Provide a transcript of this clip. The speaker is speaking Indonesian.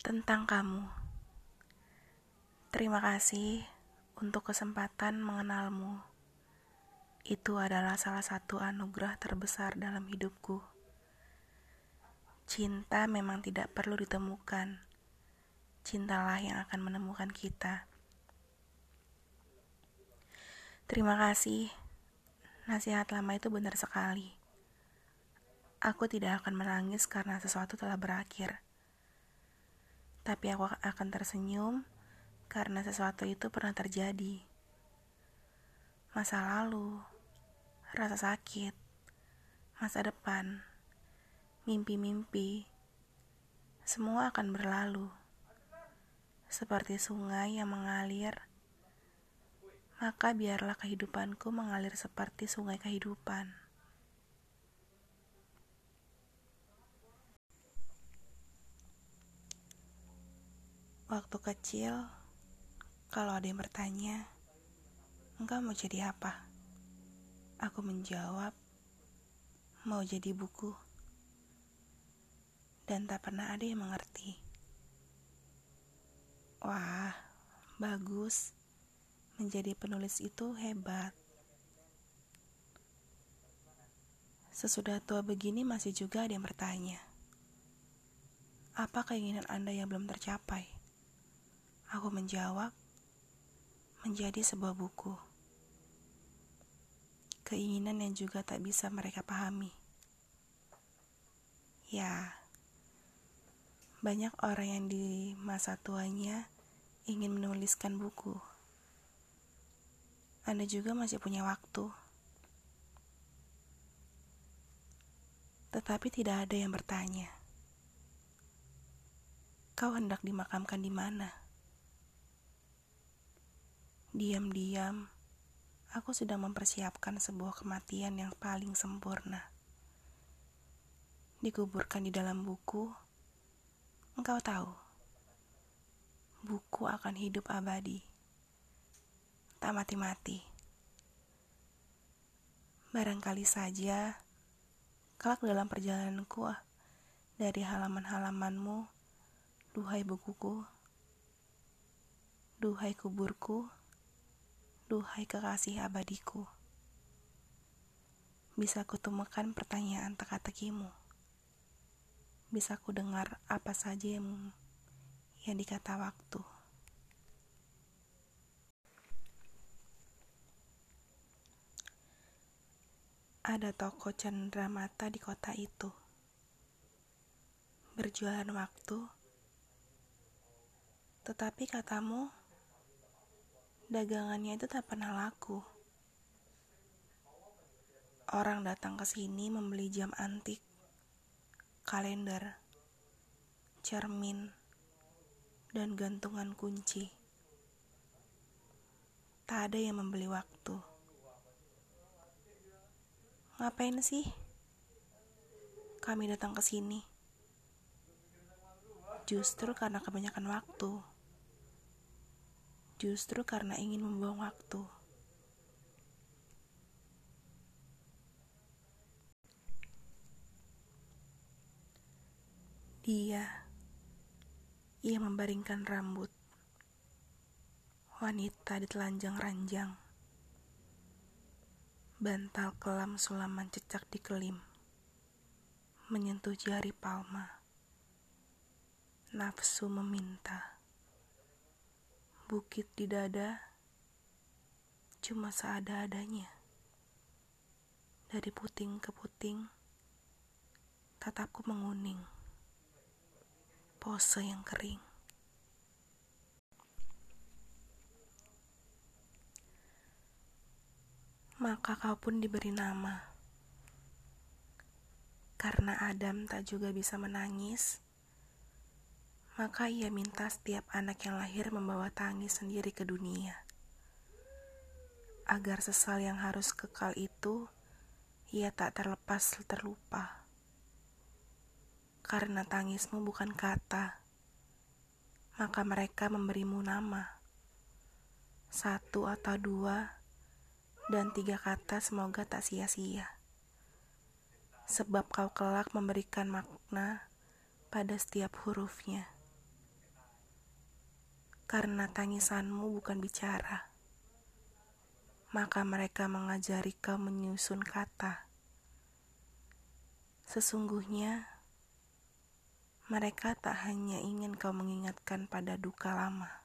Tentang kamu, terima kasih untuk kesempatan mengenalmu. Itu adalah salah satu anugerah terbesar dalam hidupku. Cinta memang tidak perlu ditemukan, cintalah yang akan menemukan kita. Terima kasih, nasihat lama itu benar sekali. Aku tidak akan menangis karena sesuatu telah berakhir tapi aku akan tersenyum karena sesuatu itu pernah terjadi. Masa lalu, rasa sakit, masa depan, mimpi-mimpi, semua akan berlalu. Seperti sungai yang mengalir, maka biarlah kehidupanku mengalir seperti sungai kehidupan. Waktu kecil, kalau ada yang bertanya, "Engkau mau jadi apa?" Aku menjawab, "Mau jadi buku." Dan tak pernah ada yang mengerti. Wah, bagus. Menjadi penulis itu hebat. Sesudah tua begini masih juga ada yang bertanya, "Apa keinginan Anda yang belum tercapai?" Aku menjawab, menjadi sebuah buku. Keinginan yang juga tak bisa mereka pahami. Ya, banyak orang yang di masa tuanya ingin menuliskan buku. Anda juga masih punya waktu. Tetapi tidak ada yang bertanya. Kau hendak dimakamkan di mana? Diam-diam, aku sudah mempersiapkan sebuah kematian yang paling sempurna. Dikuburkan di dalam buku, engkau tahu, buku akan hidup abadi, tak mati-mati. Barangkali saja, kelak dalam perjalananku dari halaman-halamanmu, duhai bukuku, duhai kuburku, Duhai kekasih abadiku, bisa kutemukan pertanyaan teka-tekimu. Bisa ku dengar apa saja yang, yang dikata waktu. Ada toko cendera mata di kota itu. Berjualan waktu, tetapi katamu dagangannya itu tak pernah laku. Orang datang ke sini membeli jam antik, kalender, cermin, dan gantungan kunci. Tak ada yang membeli waktu. Ngapain sih kami datang ke sini? Justru karena kebanyakan waktu justru karena ingin membuang waktu. Dia, ia membaringkan rambut. Wanita di telanjang ranjang. Bantal kelam sulaman cecak di kelim. Menyentuh jari palma. Nafsu meminta bukit di dada cuma seada-adanya. Dari puting ke puting, tatapku menguning. Pose yang kering. Maka kau pun diberi nama. Karena Adam tak juga bisa menangis, maka ia minta setiap anak yang lahir membawa tangis sendiri ke dunia. Agar sesal yang harus kekal itu, ia tak terlepas terlupa. Karena tangismu bukan kata, maka mereka memberimu nama. Satu atau dua, dan tiga kata semoga tak sia-sia. Sebab kau kelak memberikan makna pada setiap hurufnya. Karena tangisanmu bukan bicara, maka mereka mengajari kau menyusun kata. Sesungguhnya, mereka tak hanya ingin kau mengingatkan pada duka lama,